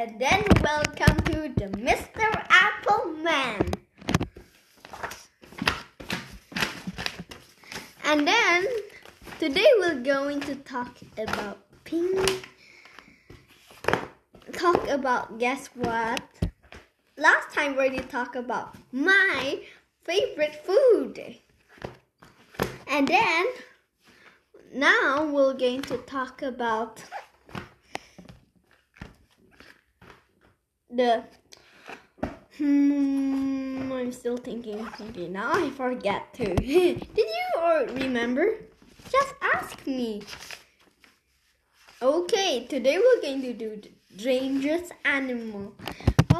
and then welcome to the Mr. Apple Man. And then today we're going to talk about ping. Talk about guess what? Last time we already talked about my favorite food. And then now we're going to talk about the hmm I'm still thinking thinking. Now I forget to. Did you or remember? Just ask me. Okay today we're going to do dangerous animal.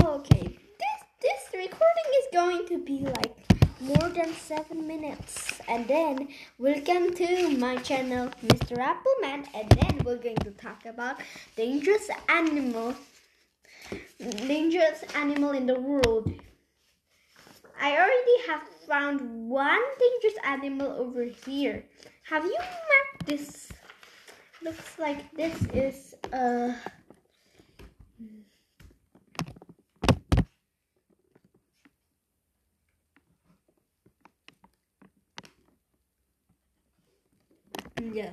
Okay this this recording is going to be like more than seven minutes. And then welcome to my channel Mr. Appleman. And then we're going to talk about dangerous animal dangerous animal in the world. I already have found one dangerous animal over here. Have you mapped this? Looks like this is a. Yeah.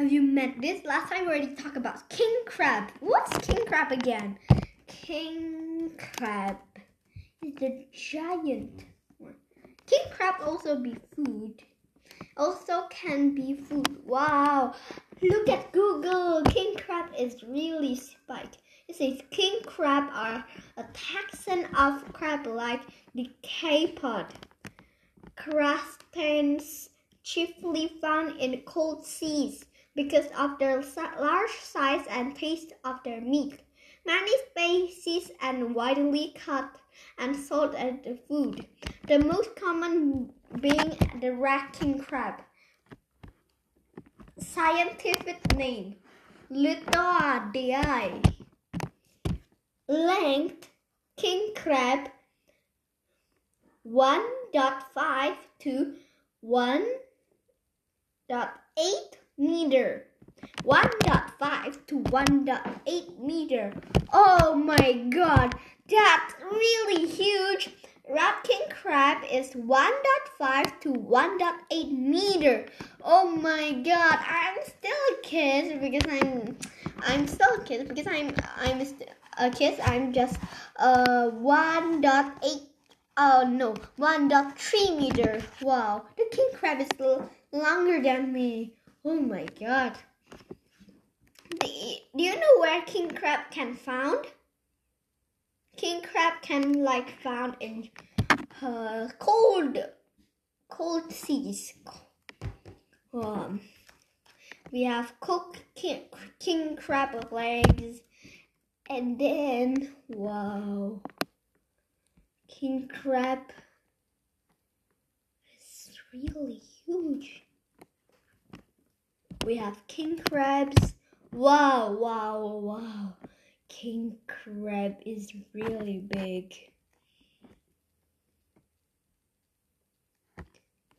Have you met this? Last time we already talked about king crab. What's king crab again? King crab is the giant one. King crab also be food. Also can be food. Wow. Look at Google. King crab is really spiked. It says king crab are a taxon of crab like the decapod. Crustaceans chiefly found in cold seas because of their large size and taste of their meat. Many species are widely caught and sold as food, the most common being the red king crab. Scientific name Lithoidea. Length king crab 1.5 to 1.8 meter. 1.5 to 1.8 meter. Oh my god, that's really huge. Rat king crab is 1.5 to 1.8 meter. Oh my god, I'm still a kid because I'm I'm still a kid because I'm I'm a kid. I'm just uh 1.8 Oh no, 1.3 meter. Wow, the king crab is longer than me. Oh my god. Do you know where king crab can found? King crab can like found in uh, cold cold seas. Um, we have cook king, king crab legs and then wow king crab is really huge we have king crabs. Wow, wow, wow. King crab is really big.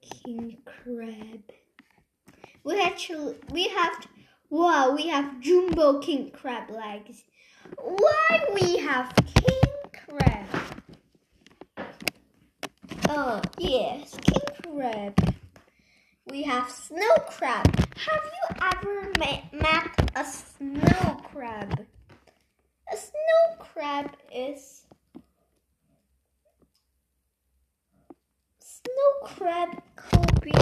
King crab. We actually we have wow, we have jumbo king crab legs. Why we have king crab? Oh yes, king crab. We have snow crab. Have you ever met a snow crab? A snow crab is snow crab could be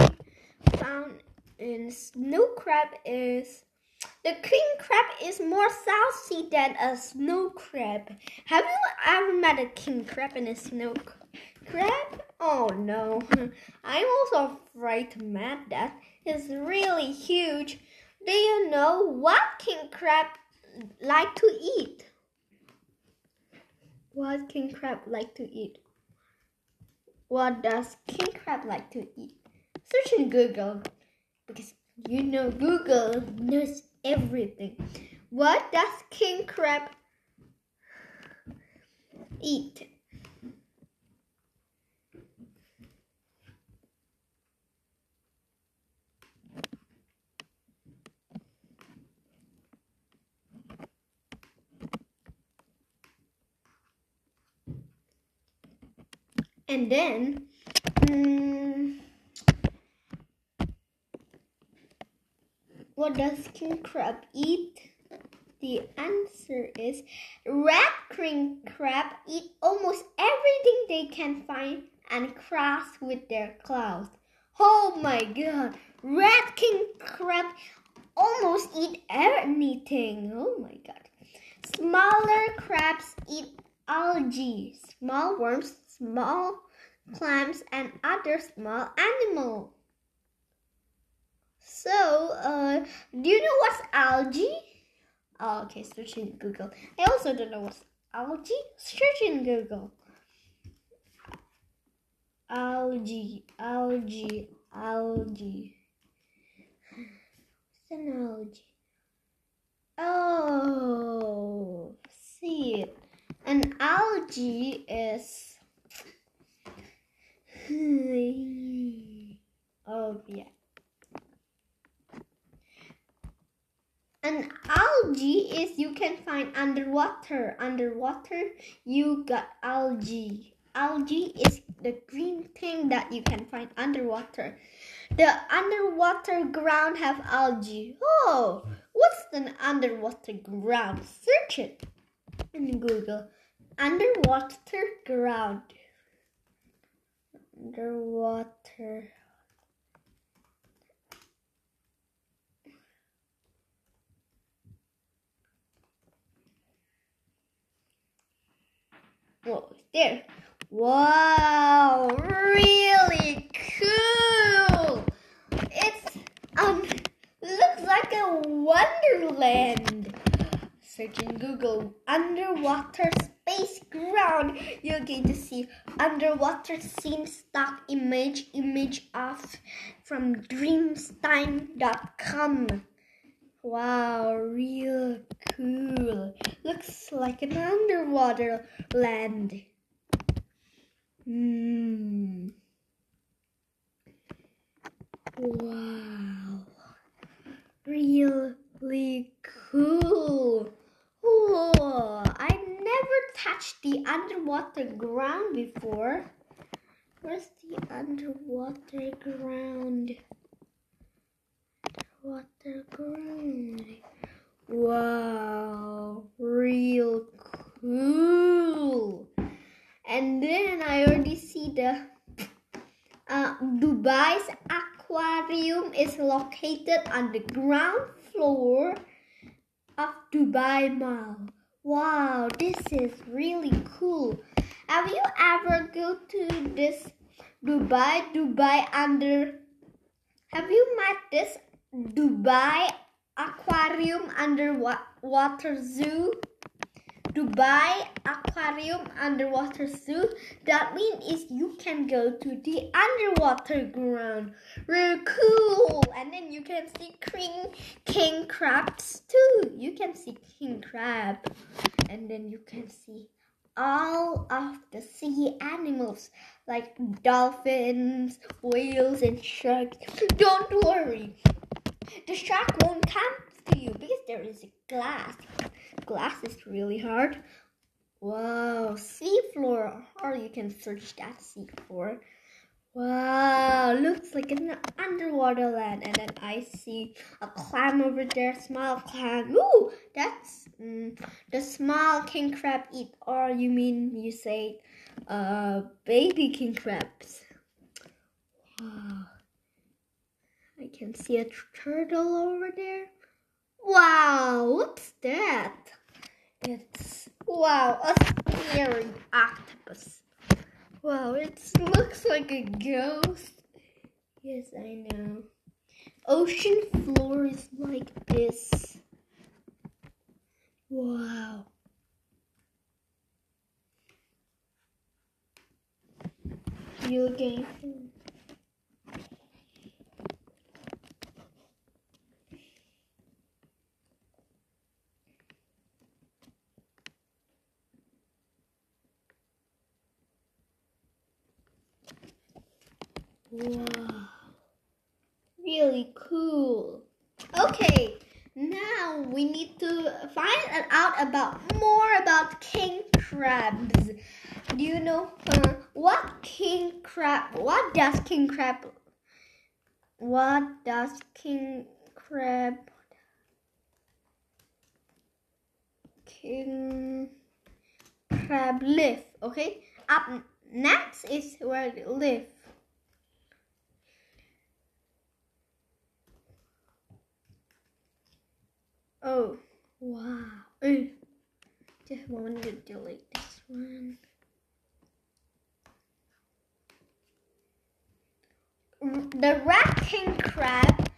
found in snow crab is the king crab is more saucy than a snow crab. Have you ever met a king crab and a snow crab? Oh no, I'm also afraid met that. It's really huge. Do you know what king crab like to eat? What king crab like to eat? What does king crab like to eat? Search in Google because you know Google knows everything. What does king crab eat? And then, mm, What does king crab eat? The answer is red king crab eat almost everything they can find and craft with their claws. Oh my god, red king crab almost eat anything. Oh my god. Smaller crabs eat algae, small worms, small clams, and other small animals. So, uh, do you know what's algae? Oh, okay, search in Google. I also don't know what's algae. Search in Google. Algae, algae, algae. What's an algae? Oh, see it. An algae is. Oh, yeah. An algae is you can find underwater. Underwater, you got algae. Algae is the green thing that you can find underwater. The underwater ground have algae. Oh, what's an underwater ground? Search it in Google. Underwater ground. Underwater. Oh, there. Wow, really cool. It's um looks like a wonderland. Search in Google underwater space ground. You're going to see underwater scene stock image image of from dreamstime.com. Wow, real cool. Looks like an underwater land. Hmm. Wow. Really cool. Oh, I never touched the underwater ground before. Where's the underwater ground? Underwater ground. Wow, real cool. And then I already see the uh, Dubai's aquarium is located on the ground floor of Dubai Mall. Wow, this is really cool. Have you ever go to this Dubai, Dubai under? Have you met this Dubai Aquarium Underwater Zoo? Dubai Aquarium Underwater Zoo. That means is you can go to the underwater ground. Really cool. And then you can see king, king crabs too. You can see king crab. And then you can see all of the sea animals like dolphins, whales, and sharks. Don't worry. The shark won't come to you because there is a glass glass is really hard. Wow, seafloor, or you can search that seafloor. Wow, looks like an underwater land. And then I see a clam over there, small clam. Ooh, that's mm, the small king crab eat. Or you mean you say uh, baby king crabs. Wow. I can see a turtle over there. Wow, what's that? It's wow, a scary octopus. Wow, it looks like a ghost. Yes, I know. Ocean floor is like this. Wow. You looking? Wow. Really cool. Okay, now we need to find out about more about king crabs. Do you know uh, what king crab? What does king crab? What does king crab. King crab live. Okay. Up next is where they live. Oh, wow. Mm. Just wanted to delete this one. The rat king crab,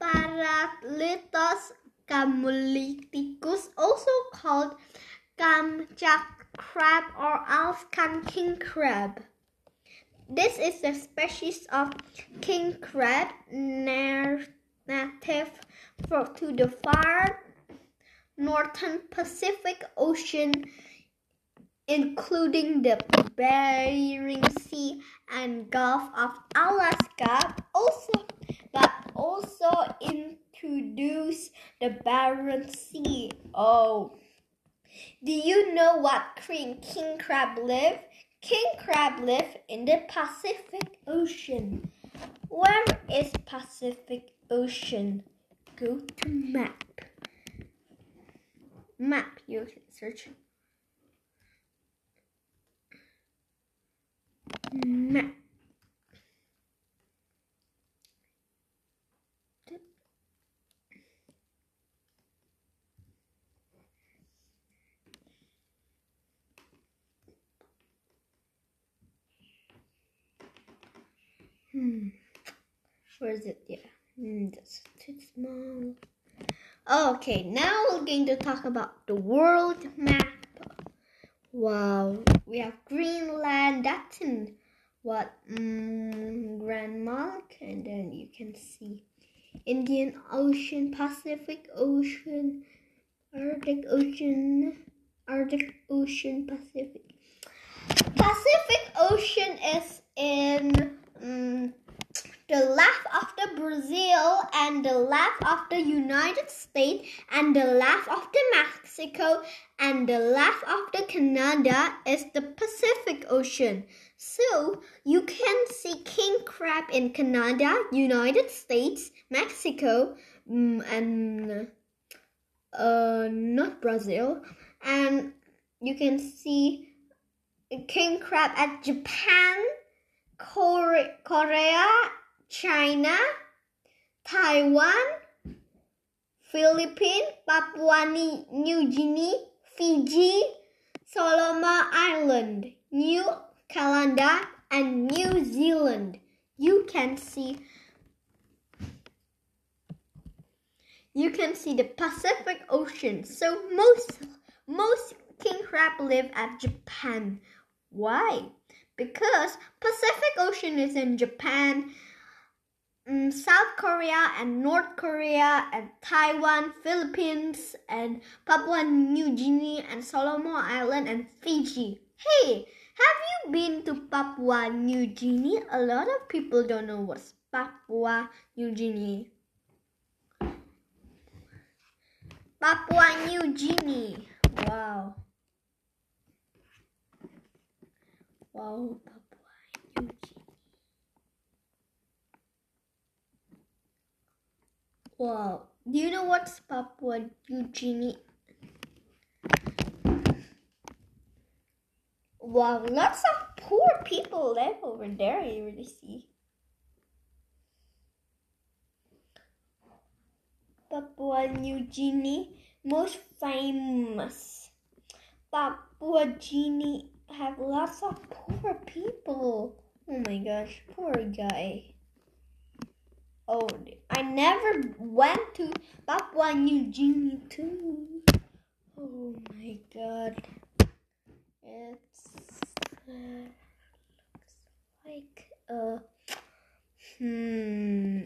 Paracletus camuliticus, also called Kamchatka crab or Alaskan king crab. This is a species of king crab native to the far northern Pacific Ocean, including the Bering Sea and Gulf of Alaska. Also, but also introduce the Barents Sea. Oh. Do you know what king crab live? King crab live in the Pacific Ocean. Where is Pacific Ocean? Go to map. Map, you can search. Map. Hmm. Where is it? Yeah. Hmm, that's too small. Okay, now we're going to talk about the world map. Wow, we have Greenland. That's in what um, Grand Mark, and then you can see Indian Ocean, Pacific Ocean, Arctic Ocean, Arctic Ocean, Pacific. Pacific Ocean is in um, the left of the Brazil and the left of the United States and the left of the Mexico and the left of the Canada is the Pacific Ocean. So you can see king crab in Canada, United States, Mexico, um, and uh, not Brazil, and you can see king crab at Japan Korea, China, Taiwan, Philippines, Papua New Guinea, Fiji, Solomon Island, New Caledonia, and New Zealand. You can see you can see the Pacific Ocean. So most most king crab live at Japan. Why? because Pacific Ocean is in Japan, um, South Korea and North Korea and Taiwan, Philippines and Papua New Guinea and Solomon Island and Fiji. Hey, have you been to Papua New Guinea? A lot of people don't know what's Papua New Guinea. Papua New Guinea. Wow. Wow, Papua New Guinea. Wow, do you know what's Papua Guinea? Wow, lots of poor people live over there, you really see. Papua New Guinea, most famous. Papua Guinea have lots of poor people. Oh my gosh, poor guy. Oh, I never went to Papua New Guinea too. Oh my god. It's uh, looks like a hmm.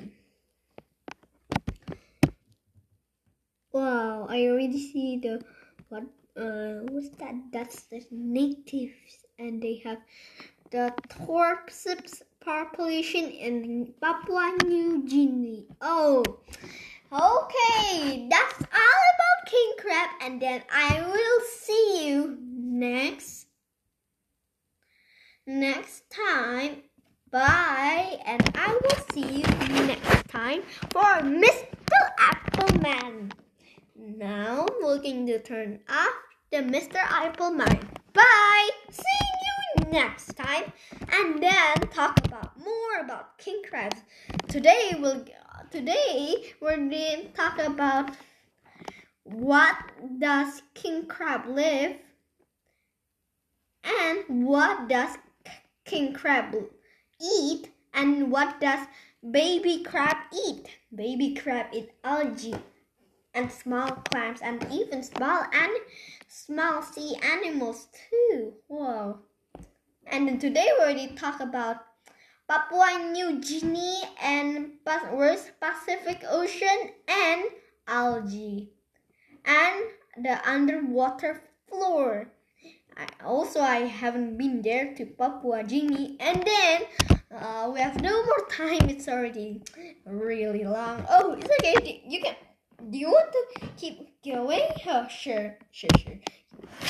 Wow, I already see the what uh, what's that? That's the natives, and they have the Thorpsips population in Papua New Guinea. Oh, okay, that's all about king crab, and then I will see you next next time. Bye, and I will see you next time for Mr. Appleman. Now we're going to turn off the Mr. Appleman. Bye. See you next time, and then talk about more about king crabs. Today we'll today we're going to talk about what does king crab live and what does king crab eat and what does baby crab eat. Baby crab eat algae and small clams and even small and small sea animals too. Whoa and today going to talk about Papua New Guinea and West Pacific Ocean and algae and the underwater floor. I, also, I haven't been there to Papua Guinea, and then uh, we have no more time. It's already really long. Oh, it's okay. You can. Do you want to keep going? Oh, sure, sure, sure.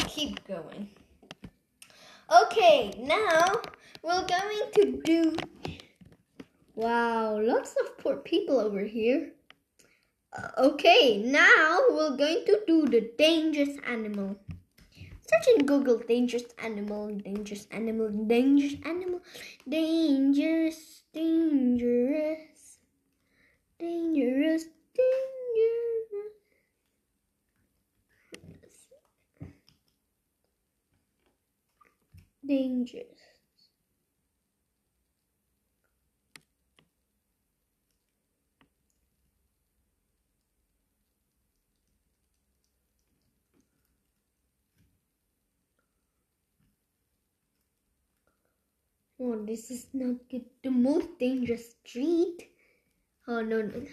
Keep going. Okay, now we're going to do. Wow, lots of poor people over here. Uh, okay, now we're going to do the dangerous animal. Search in Google dangerous animal, dangerous animal, dangerous animal, dangerous, dangerous, dangerous, dangerous. Dangerous. Oh, this is not good. The most dangerous street. Oh, no, no,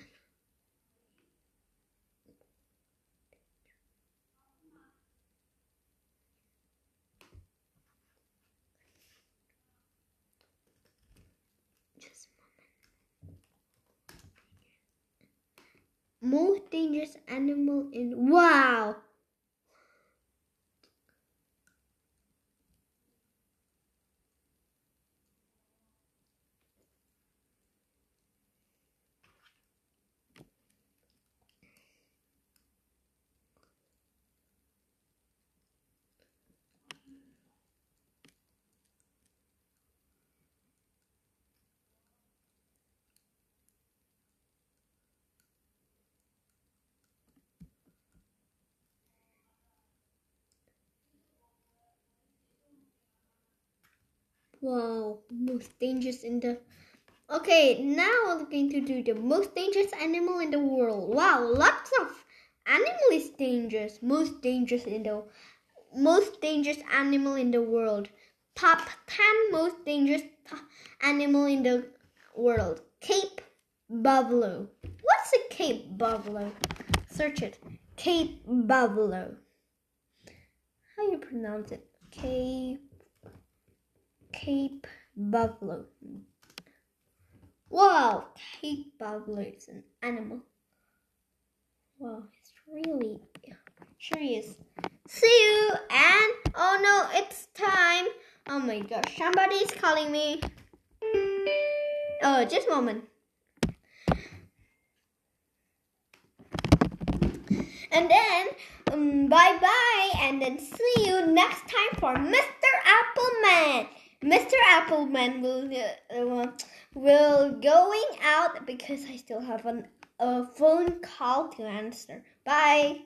Most dangerous animal in wow. Wow, most dangerous in the. Okay, now I'm going to do the most dangerous animal in the world. Wow, lots of animal is dangerous. Most dangerous in the most dangerous animal in the world. Top 10 most dangerous animal in the world. Cape buffalo. What's a Cape buffalo? Search it. Cape buffalo. How you pronounce it? Cape Cape buffalo. Wow, Cape buffalo is an animal. Wow, it's really is. See you and oh no, it's time. Oh my gosh, somebody's calling me. Oh, just a moment. And then um, bye bye, and then see you next time for Mr. Appleman. Mr. Appleman will uh, will going out because I still have an, a phone call to answer. Bye.